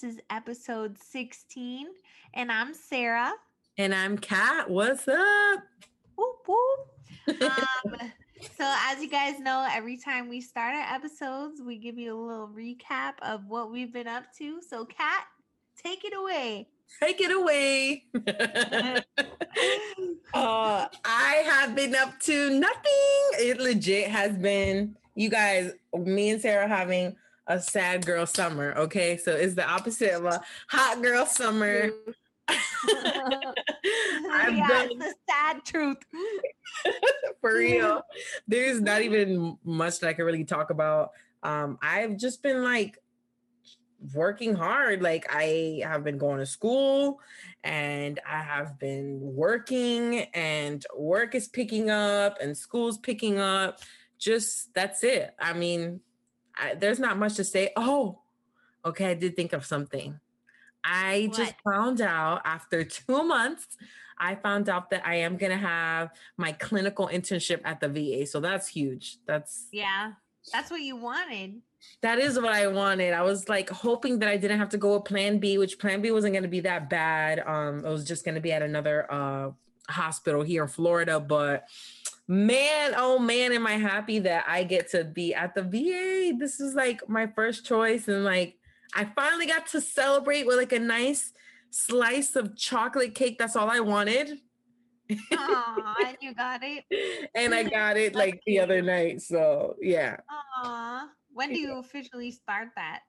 This is episode 16, and I'm Sarah. And I'm Kat. What's up? Whoop, whoop. Um, so, as you guys know, every time we start our episodes, we give you a little recap of what we've been up to. So, Kat, take it away. Take it away. uh, I have been up to nothing. It legit has been, you guys, me and Sarah having a sad girl summer. Okay. So it's the opposite of a hot girl summer. I've yeah, done, it's the sad truth. for real. There's not even much that I can really talk about. Um, I've just been like working hard. Like I have been going to school and I have been working and work is picking up and school's picking up. Just that's it. I mean, I, there's not much to say. Oh, okay. I did think of something. I what? just found out after two months, I found out that I am going to have my clinical internship at the VA. So that's huge. That's, yeah, that's what you wanted. That is what I wanted. I was like hoping that I didn't have to go with plan B, which plan B wasn't going to be that bad. Um, it was just going to be at another uh, hospital here in Florida. But man, oh man, am I happy that I get to be at the VA. This is like my first choice. And like, I finally got to celebrate with like a nice slice of chocolate cake. That's all I wanted. Aww, and you got it. and I got it like the other night. So yeah. Aww. When do you officially start that?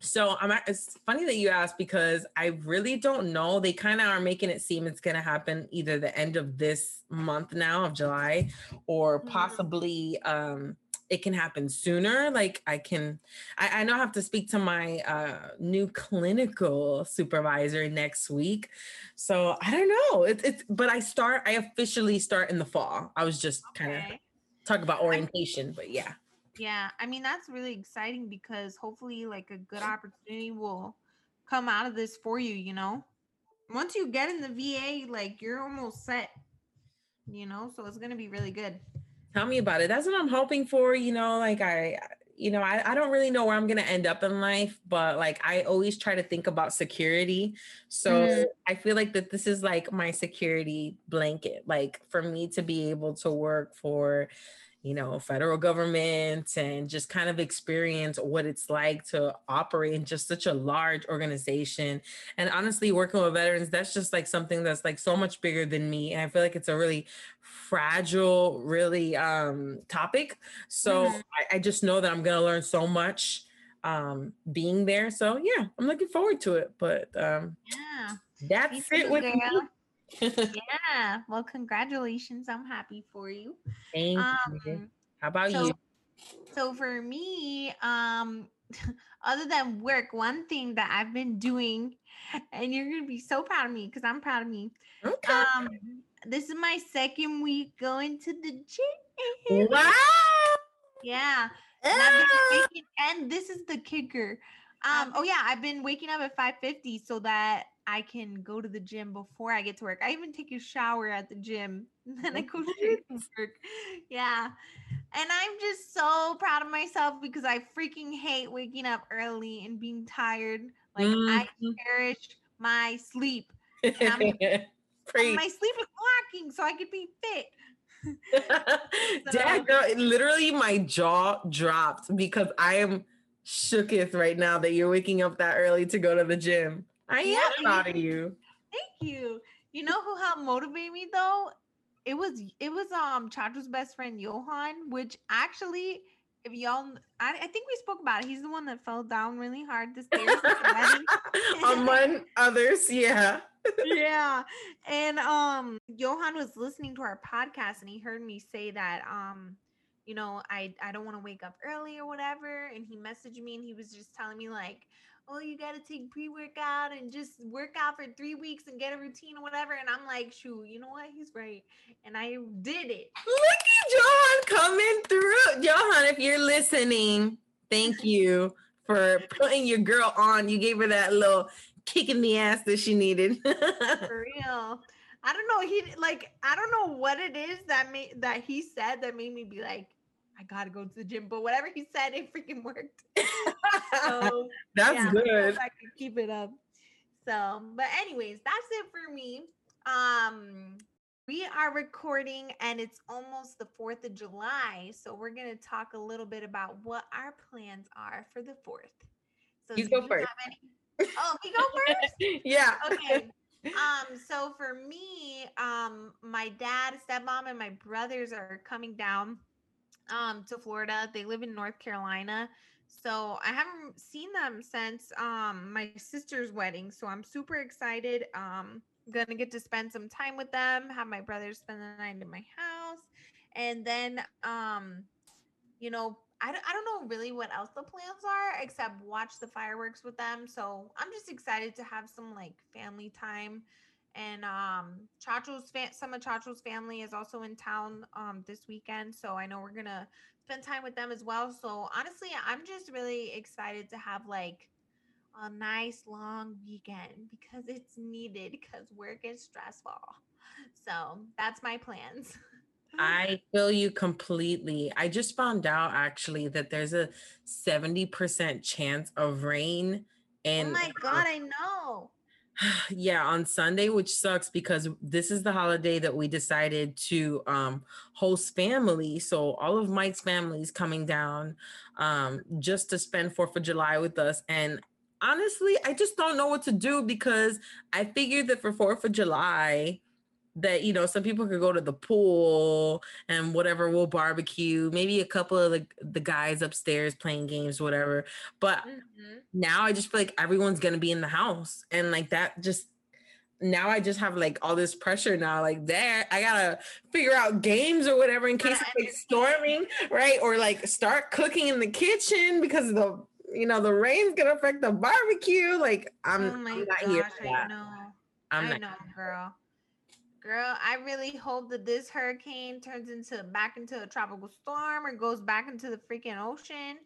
So I'm it's funny that you asked because I really don't know. They kind of are making it seem it's going to happen either the end of this month now of July or mm-hmm. possibly um it can happen sooner. Like I can, I, I know I have to speak to my uh, new clinical supervisor next week. So I don't know. It's, it's, but I start, I officially start in the fall. I was just kind of talk about orientation, but yeah. Yeah, I mean that's really exciting because hopefully like a good opportunity will come out of this for you, you know. Once you get in the VA, like you're almost set, you know, so it's going to be really good. Tell me about it. That's what I'm hoping for, you know, like I you know, I, I don't really know where I'm going to end up in life, but like I always try to think about security. So mm-hmm. I feel like that this is like my security blanket, like for me to be able to work for you know, federal government and just kind of experience what it's like to operate in just such a large organization. And honestly, working with veterans, that's just like something that's like so much bigger than me. And I feel like it's a really fragile, really um topic. So mm-hmm. I, I just know that I'm gonna learn so much um being there. So yeah, I'm looking forward to it. But um yeah, that's it with girl yeah. Well, congratulations. I'm happy for you. Thank um, you. How about so, you? So for me, um, other than work, one thing that I've been doing, and you're gonna be so proud of me because I'm proud of me. Okay. Um, this is my second week going to the gym. Wow. Yeah. And, ah! waking, and this is the kicker. Um, oh yeah, I've been waking up at 5:50 so that I can go to the gym before I get to work. I even take a shower at the gym and then I go straight to work. Yeah. And I'm just so proud of myself because I freaking hate waking up early and being tired. Like mm-hmm. I cherish my sleep. my sleep is lacking so I could be fit. so, Dad, girl, literally my jaw dropped because I am shooketh right now that you're waking up that early to go to the gym. I yeah, am proud of you. Thank you. You know who helped motivate me though? It was it was um Chacho's best friend Johan, which actually if y'all I, I, think we spoke about it. He's the one that fell down really hard the stairs. Among others, yeah. yeah. And um Johan was listening to our podcast and he heard me say that um you know I I don't want to wake up early or whatever and he messaged me and he was just telling me like oh, you got to take pre workout and just work out for three weeks and get a routine or whatever. And I'm like, shoot, you know what? He's right. And I did it. Look at Johan coming through. Johan, if you're listening, thank you for putting your girl on. You gave her that little kick in the ass that she needed. for real. I don't know. He like I don't know what it is that made that he said that made me be like, I gotta go to the gym. But whatever he said, it freaking worked. so, that's yeah, good. I can keep it up. So, but anyways, that's it for me. Um, we are recording and it's almost the 4th of July. So we're gonna talk a little bit about what our plans are for the 4th. So You go first. any- Oh, we go first? yeah. okay. Um, so for me, um, my dad, stepmom, and my brothers are coming down um to Florida. They live in North Carolina. So I haven't seen them since um my sister's wedding. So I'm super excited. Um gonna get to spend some time with them, have my brother spend the night in my house, and then um, you know, I don't, I don't know really what else the plans are except watch the fireworks with them. So I'm just excited to have some like family time. And um Chacho's fa- some of Chacho's family is also in town um this weekend. So I know we're gonna spend time with them as well. So honestly, I'm just really excited to have like a nice long weekend because it's needed because work is stressful. So that's my plans. I feel you completely. I just found out actually that there's a 70% chance of rain And oh my god, I know. yeah, on Sunday, which sucks because this is the holiday that we decided to um host family. So all of Mike's family is coming down um just to spend 4th of July with us. And honestly, I just don't know what to do because I figured that for 4th of July that you know some people could go to the pool and whatever we'll barbecue maybe a couple of the, the guys upstairs playing games whatever but Mhm. now I just feel like everyone's gonna be in the house, and like that just now I just have like all this pressure now, like there I gotta figure out games or whatever in case it's like storming, right? Or like start cooking in the kitchen because the you know the rain's gonna affect the barbecue. Like I'm, oh my I'm not gosh, here for I that. know. I'm I not. know, girl. Girl, I really hope that this hurricane turns into back into a tropical storm or goes back into the freaking ocean.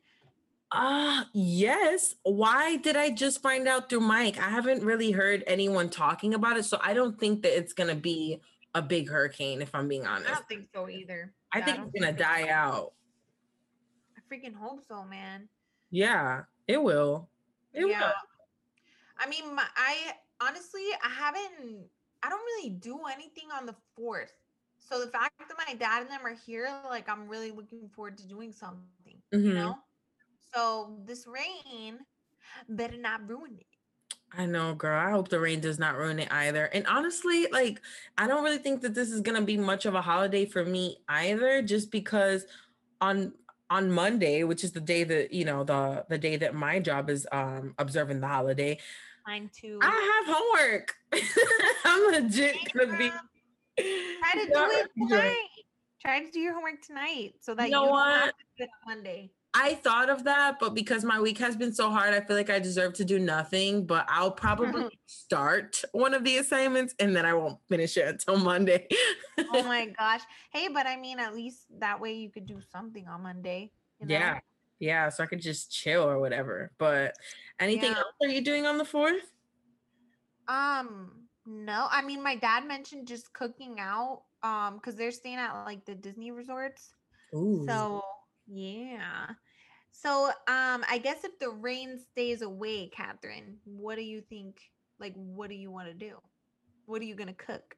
Ah, yes. Why did I just find out through Mike? I haven't really heard anyone talking about it, so I don't think that it's gonna be a big hurricane. If I'm being honest, I don't think so either. I Yeah, think don't it's gonna die out. I freaking hope so, man. Yeah, it will. It yeah. will. I mean, my, I honestly, I haven't, I don't really do anything on the fourth. So the fact that my dad and them are here, like, I'm really looking forward to doing something, you Mhm. know? So this rain better not ruin it. I know, girl. I hope the rain does not ruin it either. And honestly, like, I don't really think that this is gonna be much of a holiday for me either, just because on on Monday, which is the day that you know the the day that my job is um observing the holiday, Mine too. I have homework. I'm legit gonna be. Try to do it tonight. Try to do your homework tonight so that You you, know don't what? have to do it on Monday. I thought of that, but because my week has been so hard, I feel like I deserve to do nothing. But I'll probably start one of the assignments and then I won't finish it until Monday. oh my gosh. Hey, but I mean, at least that way you could do something on Monday. you know? Yeah. Yeah. So I could just chill or whatever. But anything Yeah. else are you doing on the fourth? Um, no, I mean my dad mentioned just cooking out um because they're staying at like the Disney resorts. Ooh. So yeah. So um I guess if the rain stays away, Catherine, what do you think? Like what do you want to do? What are you gonna cook?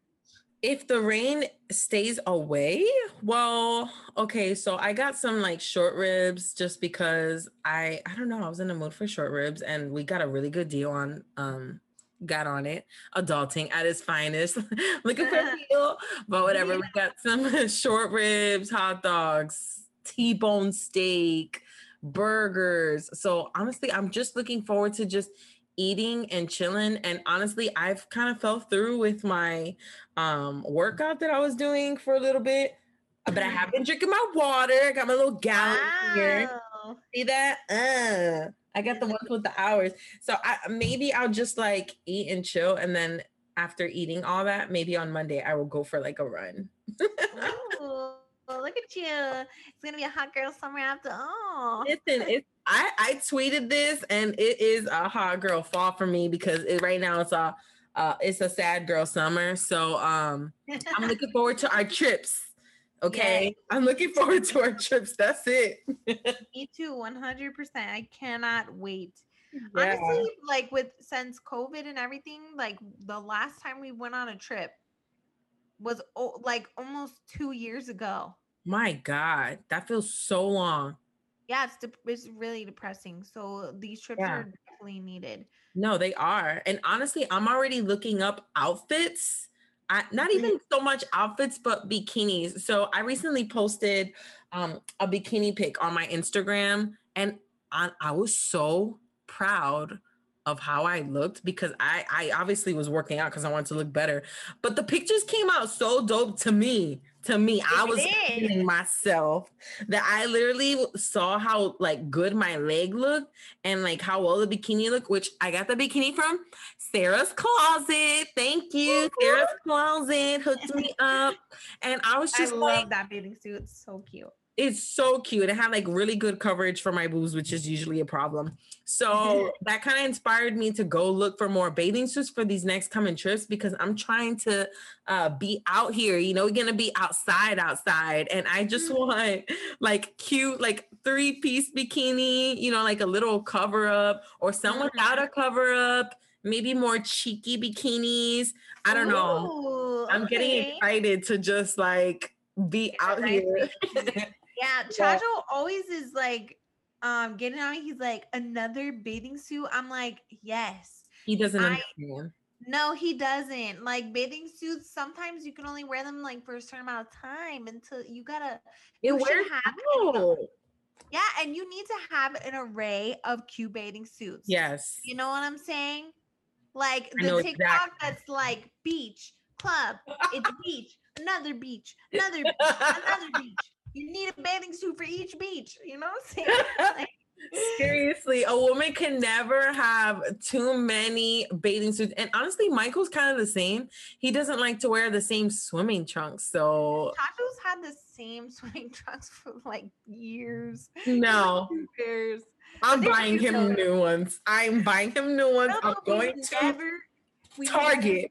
If the rain stays away, well, okay, so I got some like short ribs just because I I don't know, I was in the mood for short ribs and we got a really good deal on um got on it. Adulting at its finest. Looking for a deal, but whatever. We got some short ribs, hot dogs, T-bone steak, burgers. So honestly, I'm just looking forward to just eating and chilling and honestly i've kind of fell through with my um workout that i was doing for a little bit but i have been drinking my water i got my little gallon here. See that? Uh i got the ones with the hours. So i maybe i'll just like eat and chill and then after eating all that maybe on monday i will go for like a run. Ooh, look at you. It's gonna be a hot girl summer after all. Listen, it's I I tweeted this and it is a hot girl fall for me because it, right now it's a uh it's a sad girl summer. So um I'm looking forward to our trips. Okay. Yes. I'm looking forward to our trips. That's it. Me too, 100%. I cannot wait. Yeah. Honestly, like with since COVID and everything, like the last time we went on a trip was o- like almost two years ago. My God, that feels so long. Yeah, it's dep it's really depressing. So these trips Yeah. are definitely needed. No, they are. And honestly, I'm already looking up outfits. I, not even so much outfits, but bikinis. So I recently posted um, a bikini pic on my Instagram, and I, I was so proud of how I looked because I, I obviously was working out because I wanted to look better. But the pictures came out so dope to me. To me, I was did. feeling myself that I literally saw how like good my leg looked and like how well the bikini looked, which I got the bikini from Sarah's Closet. Thank you. Sarah's Closet hooked me up. And I was I just love like, that bathing suit. It's so cute. It's so cute. It had like really good coverage for my boobs, which is usually a problem. So that kind of inspired me to go look for more bathing suits for these next coming trips because I'm trying to uh, be out here. You know, we're gonna be outside, outside, and I just Mhm. want like cute, like three piece bikini. You know, like a little cover up or some Mhm. without a cover up. Maybe more cheeky bikinis. I don't know. Ooh, I'm getting excited to just like be out here. Yeah, Yeah. Chacho always is like um getting on me. He's like another bathing suit. I'm like, yes. he doesn't I- understand. No, he doesn't. Like bathing suits, sometimes you can only wear them like for a certain amount of time until you gotta It wears out. yeah, and you need to have an array of cute bathing suits. Yes. You know what I'm saying? Like the TikTok exactly. that's like beach, club, it's beach, another beach, another beach, another beach. You need a bathing suit for each beach. You know what I'm saying? Seriously, a woman can never have too many bathing suits. And honestly, Michael's kind of the same. He doesn't like to wear the same swimming trunks. So Chacho's had the same swimming trunks for like years. no, cares? I'm buying him new ones. I'm buying him new ones. I'm No, we going to never- Target.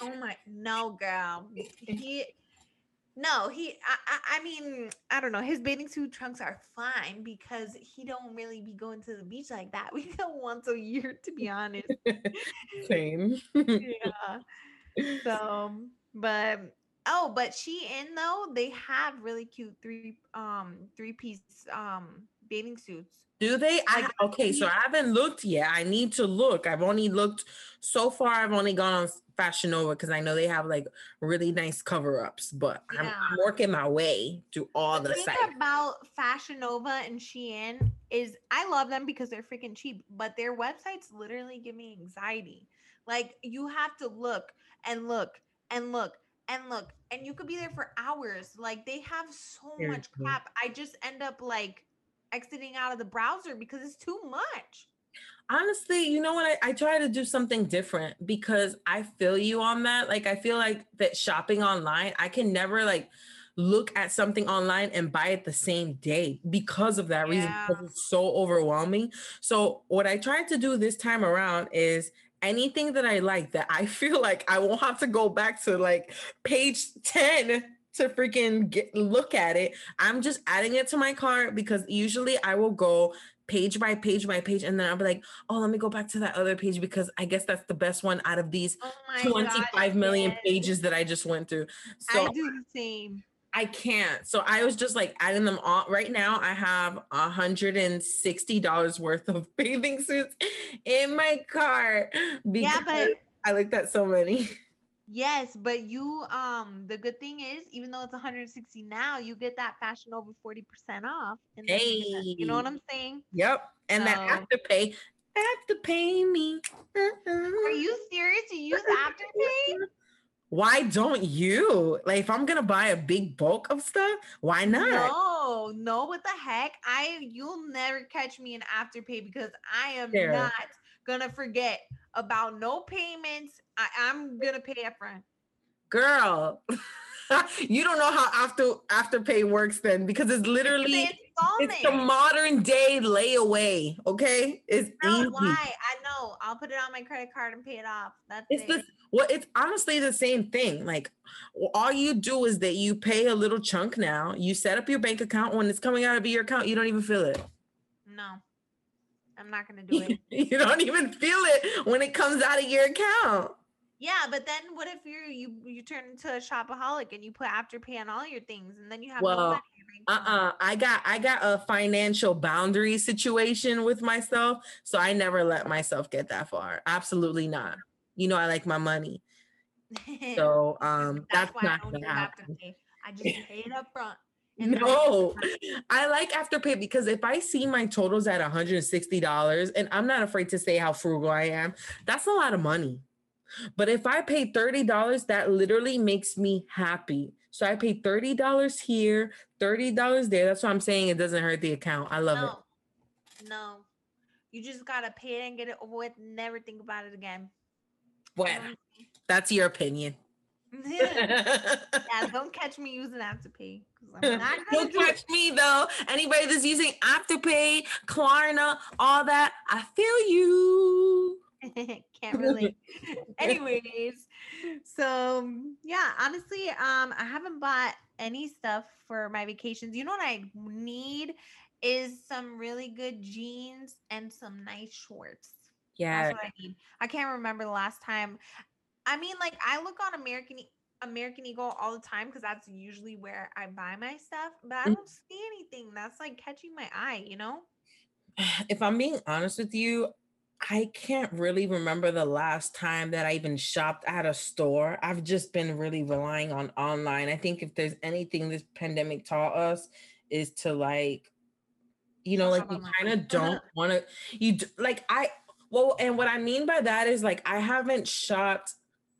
Oh my no, girl. He no, he I, I mean, I don't know. His bathing suit trunks are fine because he don't really be going to the beach like that. We go once a year to be honest. Same. yeah. So but oh, but she in though, they have really cute three um three piece um bathing suits. Do they? I okay, so I haven't looked yet. I need to look. I've only looked so far. I've only gone on Fashion Nova because I know they have like really nice cover ups. But I'm, I'm working my way through all the, the thing sites. about Fashion Nova and Shein is I love them because they're freaking cheap, but their websites literally give me anxiety. Like you have to look and look and look and look, and you could be there for hours. Like they have so much Seriously. crap. I just end up like exiting out of the browser because it's too much. Honestly, you know what? I, I try to do something different because I feel you on that. Like I feel like that shopping online, I can never like look at something online and buy it the same day because of that reason Yeah. because it's so overwhelming. So what I tried to do this time around is anything that I like that I feel like I won't have to go back to like page 10 to freaking get look at it. I'm just adding it to my cart because usually I will go page by page by page and then I'll be like, "Oh, let me go back to that other page because I guess that's the best one out of these Oh my 25 million yes. pages that I just went through." So I do the same. I can't. So I was just like adding them all. Right now, I have a hundred and sixty dollars worth of bathing suits in my cart because Yeah, but I looked at so many. Yes, but you um the good thing is even though it's 160 now, you get that Fashion Nova 40% off. And then you, that- know what I'm saying? Yep, and that So- afterpay, afterpay me. Are you serious? You use Afterpay? Why don't you? Like, if I'm gonna buy a big bulk of stuff, why not? No, no, what the heck? I you'll never catch me in Afterpay because I am not gonna forget about no payments. I, I'm gonna pay upfront. Girl, you don't know how after Afterpay works then because it's literally the it's the modern day layaway. Okay, it's easy. why? I know. I'll put it on my credit card and pay it off. That's it's it. the well, it's honestly the same thing. Like all you do is that you pay a little chunk now. You set up your bank account when it's coming out of your account, you don't even feel it. no, I'm not gonna do it. you don't even feel it when it comes out of your account. yeah, but then what if you're you you turn into a shopaholic and you put afterpay on all your things and then you have no Well, money in uh-uh I got I got a financial boundary situation with myself. So I never let myself get that far. Absolutely not. You know, I like my money. So um that's, that's, why I not don't do happen. afterpay. I just pay it up front. No, get the money. I like Afterpay because if I see my totals at $160, and I'm not afraid to say how frugal I am, that's a lot of money. But if I pay $30, that literally makes me happy. So I pay $30 here, $30 there. That's why I'm saying it doesn't hurt the account. I love no, no, you just gotta pay it and get it over with. Never think about it again. it. Well, that's your opinion. yeah, don't catch me using Afterpay. 'cause I'm not gonna Don't catch me though. Anybody that's using Afterpay, Klarna, all that, I feel you. Can't relate. Anyways, so yeah, honestly, um, I haven't bought any stuff for my vacations. You know what I need is some really good jeans and some nice shorts. Yeah. That's what I need. I can't remember the last time. I mean, like I look on American American Eagle all the time because that's usually where I buy my stuff, but I Mm. don't see anything that's like catching my eye. You know? if I'm being honest with you, I can't really remember the last time that I even shopped at a store. I've just been really relying on online. I think if there's anything this pandemic taught us is to like, you know, like you kind of don't want to, you like, I, well, and what I mean by that is like, I haven't shopped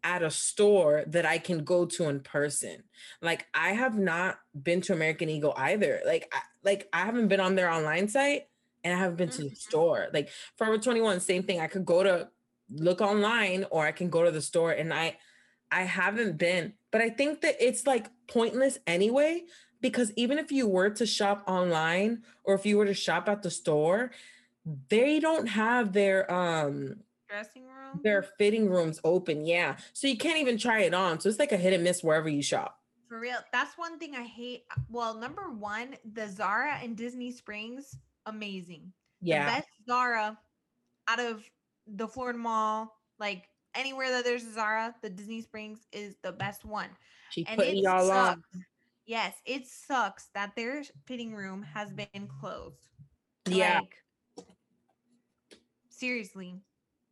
at a store that I can go to in person. Like I have not been to American Eagle either. Like I, like I haven't been on their online site and I haven't been to the Mhm. store. Like Forever 21, same thing. I could go to look online or I can go to the store and I I haven't been. But I think that it's like pointless anyway because even if you were to shop online or if you were to shop at the store, they don't have their um Dressing room. their fitting rooms open. Yeah. So you can't even try it on. So it's like a hit and miss wherever you shop. For real, that's one thing I hate. Uh, well, number one, the Zara in Disney Springs, amazing. Yeah. The best Zara out of the Florida Mall, like anywhere that there's a Zara, the Disney Springs is the best one. She And putting y'all sucks. on. Yes, it sucks that their fitting room has been closed. Yeah. Like, seriously.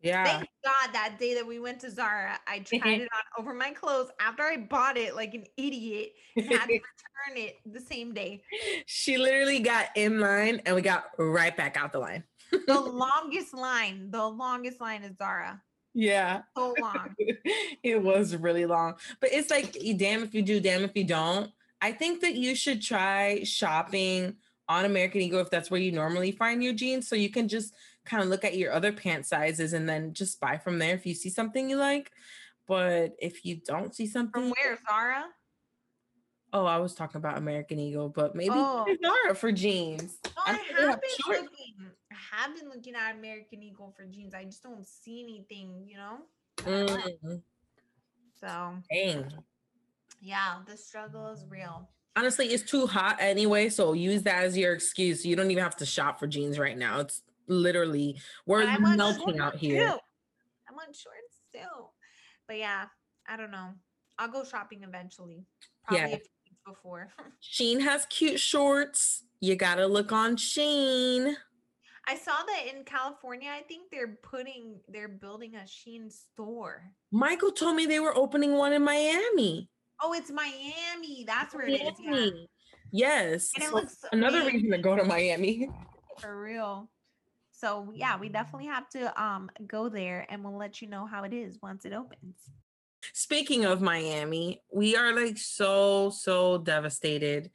Yeah. Thank God that day that we went to Zara, I tried it on over my clothes after I bought it like an idiot and had to return it the same day. she literally got in line and we got right back out the line. The longest line, the longest line is Zara. Yeah. So long. it was really long. But it's like damn if you do, damn if you don't. I think that you should try shopping on American Eagle if that's where you normally find your jeans. So you can just kind of look at your other pant sizes and then just buy from there if you see something you like. But if you don't see something, From where, Zara? oh, I was talking about American Eagle, but maybe Oh. Zara for jeans. No, I'm I have been short- looking. I have been looking at American Eagle for jeans. I just don't see anything, you know? Mm, So dang. yeah, the struggle is real. honestly it's too hot anyway so use that as your excuse you don't even have to shop for jeans right now it's literally we're But I want melting out here too. I want shorts too. But yeah, I don't know. I'll go shopping eventually. Probably Yeah. a few weeks before. Shein has cute shorts you gotta look on Shein I saw that in California, I think they're putting they're building a Shein store. michael told me they were opening one in miami Oh, it's Miami. That's where it is. Yeah. Miami. yes And it so looks another reason to go to miami for real. So yeah, we definitely have to um go there and we'll let you know how it is once it opens. Speaking of Miami, we are like so so devastated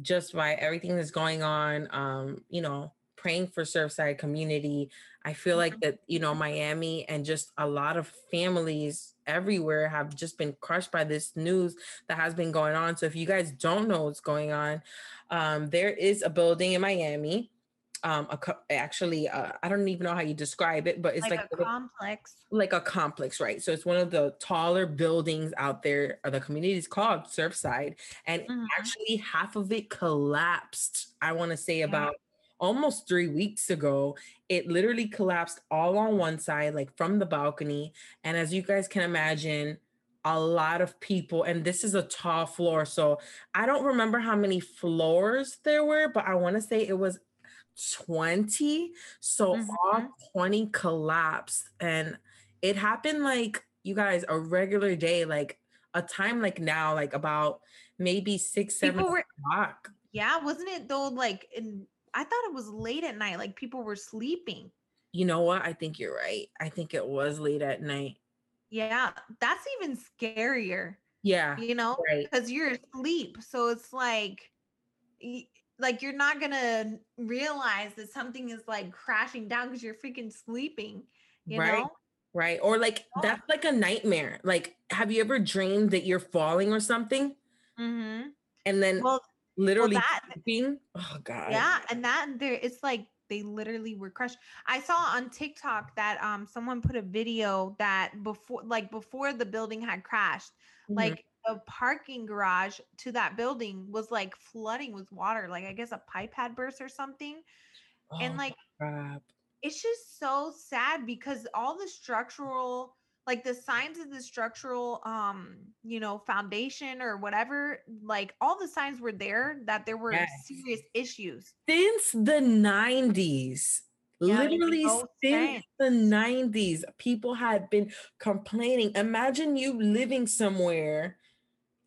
just by everything that's going on. Um, you know, praying for Surfside community. I feel like that, you know, Miami and just a lot of families everywhere have just been crushed by this news that has been going on. So if you guys don't know what's going on, um, there is a building in Miami um a co- actually uh, I don't even know how you describe it, but it's like, like a complex. like a complex, right? So it's one of the taller buildings out there. Or the community is called Surfside, and Mhm. actually half of it collapsed. I want to say Yeah. about almost three weeks ago. It literally collapsed all on one side, like from the balcony. And as you guys can imagine, a lot of people, and this is a tall floor. So I don't remember how many floors there were, but I want to say it was 20. So all Mhm. 20 collapsed. And it happened like you guys a regular day, like a time like now, like about maybe six, seven People were o'clock. yeah, wasn't it though? Like in I thought it was late at night, like people were sleeping. You know what? I think you're right. I think it was late at night. Yeah, that's even scarier, Yeah, you know, right. because you're asleep. So it's like, like you're not gonna realize that something is like crashing down because you're freaking sleeping. You Right. know? Right. Or like Oh. that's like a nightmare. Like, have you ever dreamed that you're falling or something? Mm-hmm. And then Well, literally that- sleeping? Oh God. yeah, and that there it's like they literally were crushed. I saw on TikTok that um someone put a video that before like before the building had crashed, Mhm. like the parking garage to that building was like flooding with water. Like I guess a pipe had burst or something. and Oh, like crap. it's just so sad because all the structural like the signs of the structural um you know foundation or whatever like all the signs were there that there were Yes. serious issues Since the 90s. Yeah, Literally no since the 90s, people had been complaining. Imagine you living somewhere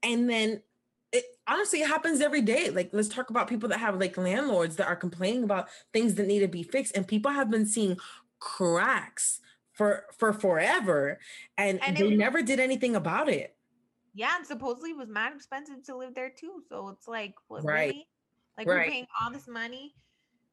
and then it honestly it happens every day. Like let's talk about people that have like landlords that are complaining about things that need to be fixed and people have been seeing cracks for for forever and, And they was- never did anything about it. yeah and supposedly it was mad expensive to live there too so it's like what Right. really like we're paying all this money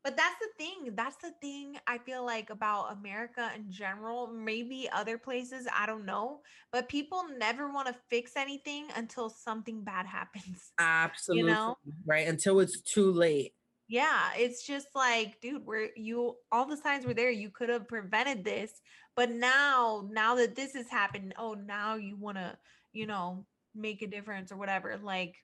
but that's the thing that's the thing i feel like about america in general maybe other places i don't know but people never want to fix anything until something bad happens Absolutely. You know? Right. Until it's too late. yeah it's just like dude where you all the signs were there you could have prevented this but now now that this has happened oh now you want to you know make a difference or whatever like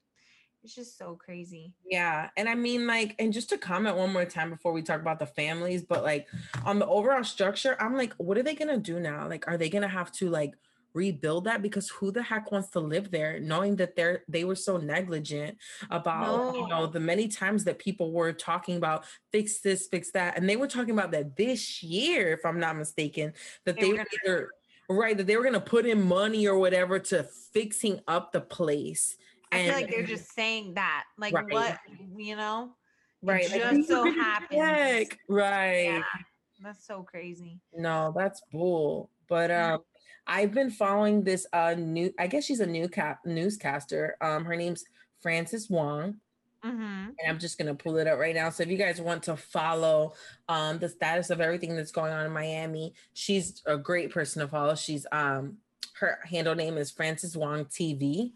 it's just so crazy Yeah. And I mean, like, and just to comment one more time before we talk about the families, but like on the overall structure, I'm like, what are they going to do now? Like, are they going to have to like rebuild that? Because who the heck wants to live there knowing that they're, they were so negligent about, you know, the many times that people were talking about fix this, fix that. And they were talking about that this year, if I'm not mistaken, that They they were were either, right, that they were going to put in money or whatever to fixing up the place. I feel like they're just saying that like Right. what you know right like, just "We so happens." check." right yeah that's so crazy no that's bull but Mhm. um i've been following this uh new i guess she's a new cap newscaster um her name's frances wang mm-hmm. and i'm just gonna pull it up right now so if you guys want to follow um the status of everything that's going on in miami she's a great person to follow she's um her handle name is frances wang tv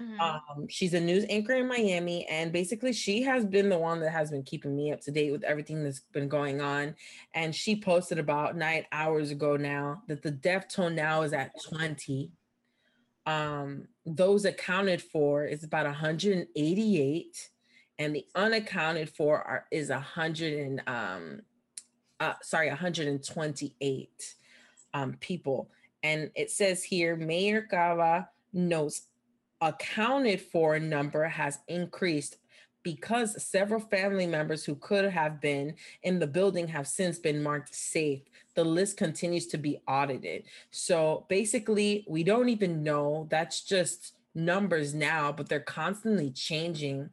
Mm-hmm. Um, she's a news anchor in Miami, and basically, she has been the one that has been keeping me up to date with everything that's been going on. And she posted about nine hours ago now that the death toll now is at 20. Um, those accounted for is about 188, and the unaccounted for are is 100 and um, uh, sorry, 128 um, people. And it says here, Mayor Cava notes accounted for number has increased because several family members who could have been in the building have since been marked safe. The list continues to be audited. So basically, we don't even know. That's just numbers now, but they're constantly changing.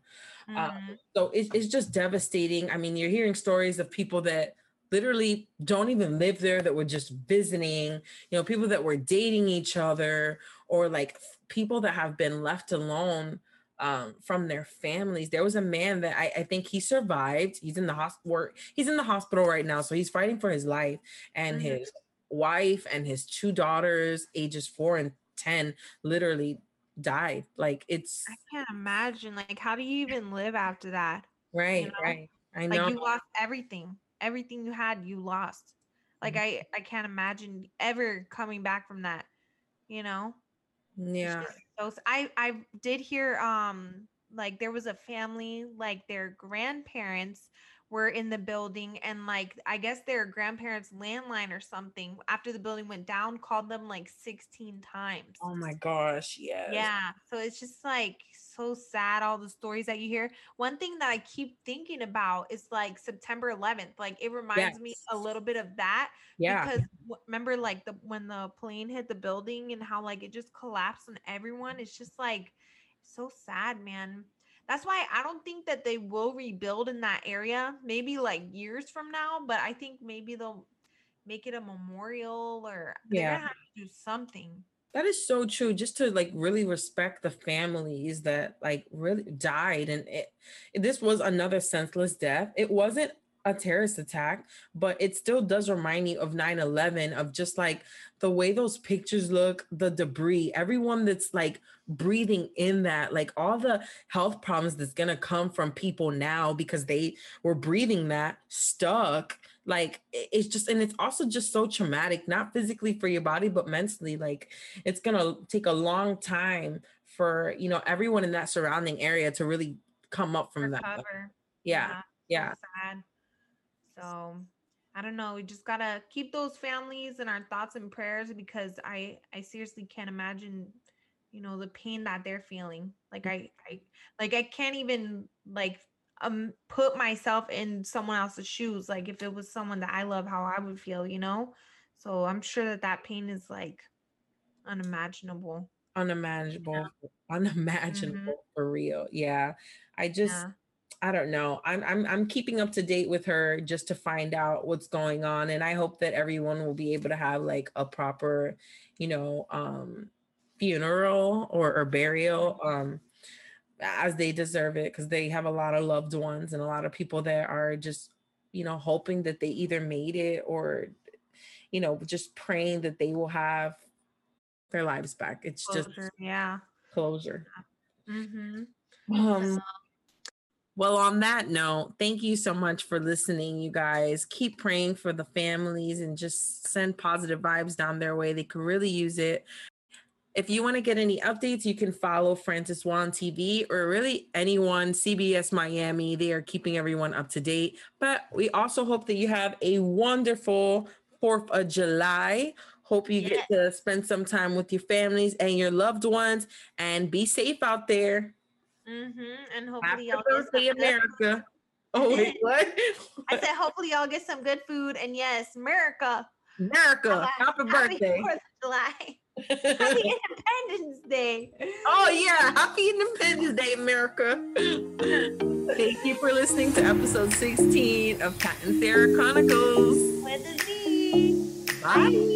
Uh, Mhm. so it's, it's just devastating. I mean, you're hearing stories of people that literally don't even live there that were just visiting, you know, people that were dating each other or like people that have been left alone um, from their families. There was a man that I, I think he survived. He's in the hospital. He's in the hospital right now. So he's fighting for his life and Mhm. his wife and his two daughters, ages four and 10, literally died. Like it's I can't imagine. Like, how do you even live after that? right, know? right. I know. Like, you lost everything. everything you had you lost. Like Mhm. I I can't imagine ever coming back from that, you know? Yeah. just I I I did hear um like there was a family like their grandparents were in the building and like I guess their grandparents landline or something after the building went down called them like 16 times. Oh my gosh. Yes. Yeah. So it's just like so sad all the stories that you hear. One thing that I keep thinking about is like September 11th. Like it reminds me a little bit of that Yeah. because remember like the when the plane hit the building and how like it just collapsed on everyone. It's just like so sad, man. That's why I don't think that they will rebuild in that area. Maybe like years from now, but I think maybe they'll make it a memorial or they're Yeah. gonna have to do something. That is so true. Just to like really respect the families that like really died. And it, this was another senseless death. It wasn't a terrorist attack, but it still does remind me of 9 11, of just like the way those pictures look, the debris, everyone that's like breathing in that, like all the health problems that's to come from people now because they were breathing that stuck. Like it's just, and it's also just so traumatic, not physically for your body, but mentally. Like it's to take a long time for, you know, everyone in that surrounding area to really come up from that. recover. Yeah. so Yeah. sad. So I don't know. We just gotta keep those families in our thoughts and prayers because I I seriously can't imagine, you know, the pain that they're feeling. Like I I like I can't even like um put myself in someone else's shoes. Like if it was someone that I love, how I would feel, you know. So I'm sure that that pain is like unimaginable. unimaginable unimaginable for real yeah i just Yeah. i don't know I'm, I'm i'm keeping up to date with her just to find out what's going on and i hope that everyone will be able to have like a proper you know um funeral or, or burial um as they deserve it because they have a lot of loved ones and a lot of people that are just you know hoping that they either made it or you know just praying that they will have their lives back it's just yeah. closure. Mm-hmm. Um, well, on that note, thank you so much for listening, you guys. Keep praying for the families and just send positive vibes down their way. They could really use it. If you want to get any updates, you can follow Frances Wang TV or really anyone, CBS Miami. They are keeping everyone up to date. But we also hope that you have a wonderful 4th of July. Hope you get to spend some time with your families and your loved ones and be safe out there. Mm-hmm. And hopefully y'all get some birthday, good America. Oh, wait, what? I said, hopefully y'all get some good food. And yes, America. America. Happy birthday. Fourth of July. Happy Independence Day. oh, yeah. Happy Independence Day, America. Thank you for listening to episode 16 of Cat and Sarah Chronicles. With a Z. Bye.